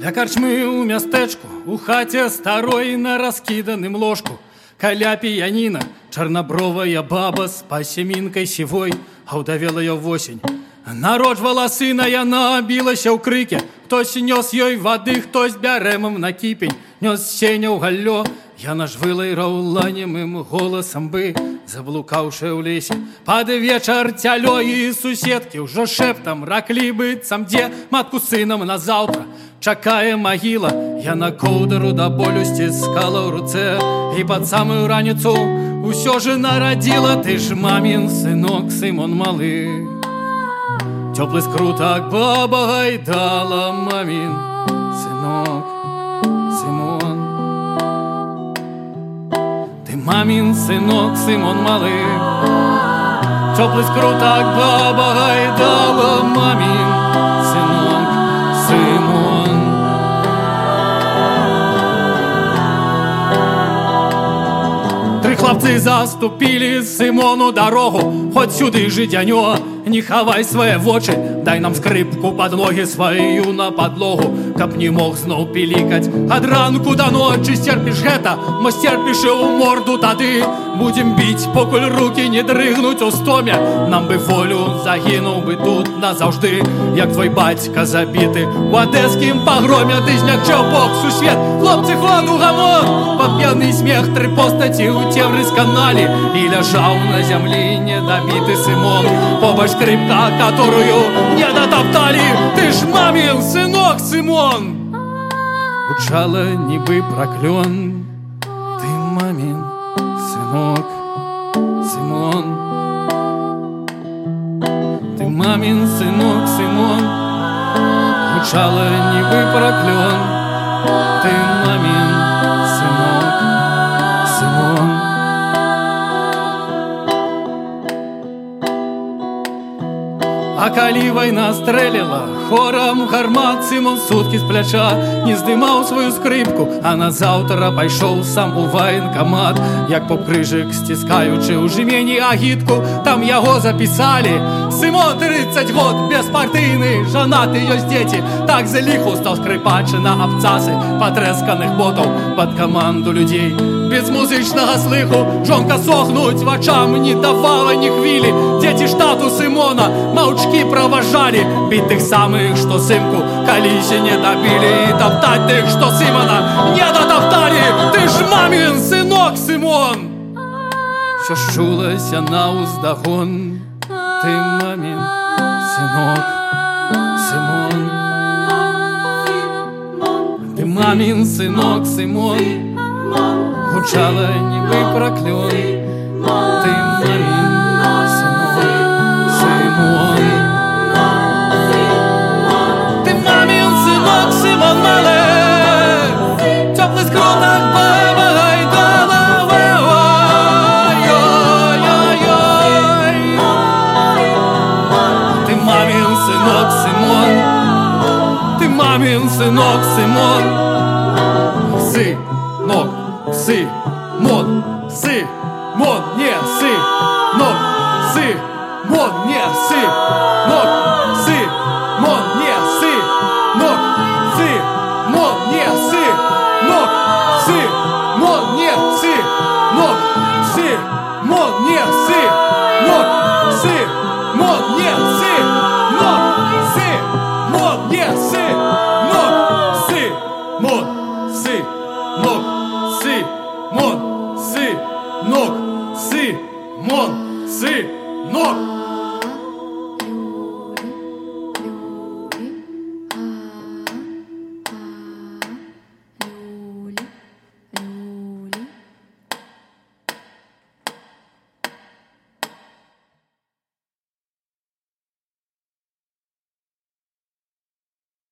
Ля карчмы ў мястэчку у хаце старой на раскіданым ложку. Каля піяніна чарнабровая баба з пасемінкай сівой. Аўдавелая восень. Народжвала сына яна білася ў крыке. Хтось нёс ёй вады хтось бярэмам на кіпень. Нёс сеня ў галлё яна ж вылайраў немым голасам бы заблукаўшы ў лесе. Пад вечар цялё і суседкі ўжо шэптам раклі быццам дзе матку сынам на заўтра чакае магіла. Яна коўдару да болю сціскала ў руцэ і пад самую раніцу усё же нарадзіла. Ты ж мамін сынок сымон малы. Цёплы скрутак баба гайдала мамін сынок сымон. ты мамін синок Симон малий, Чоплись крутак баба гайдала мамін синок Симон. Три хлопці заступили Симону дорогу, хоть сюди життя нього. Не хавай свае вочы дай нам скрыпку под ногі сваю на подлогу каб не мог зноў пілікаць ад ранку да ночы сцерпіш гэта мы сцерпішы ў морду тады. Будем біць покуль руки не дрыгнуць у стоме нам бы волю загінуў бы тут назаўжды як твой бацька забіты у адэскім пагроме ты змякчаў бок сусвет. Хлопцы ходу гамон пап'яны смех тры постаці ў цемры з каналі. І ляжаў на зямлі недабіты сымон побач скрипка, которую не дотоптали. Ты ж мамин сынок Симон. Учала небы проклен Ты мамин сынок Симон. Ты мамин сынок Симон. Учала небы проклен Ты мамин сынок заливой настрелила хорам гармат сымон суткі з пляча не здымаў сваю скрыпку а назаўтра пайшоў сам у ваенкамат. Як по крыжык сціскаючы ў жымені агітку там яго запісалі. Сымон 30 год беспартыйны жанаты ёсць дзеці так за ліху стаў скрыпачы на абцасы патрэсканых ботаў под каманду людзей. Без музычнага слыху жонка сохнуць вачам не давала ні хвілі. Дзеці штату сымона маўчкі праважалі біць тых их, что Симку Калиси не добили, и топтать ты их, что Симона не дотоптали, ты ж мамин сынок, Симон! Що шулася на уздагон, Ты мамин сынок Симон. ты мамин сынок Симон, гучала ніби прокльон. сынок Симон Сынок Симон Симон не сынок Симон не сынок Симон не сынок Симон не сынок Симон не сынок Симон не сынок Симон не сынок Симон не сынок Mon, No.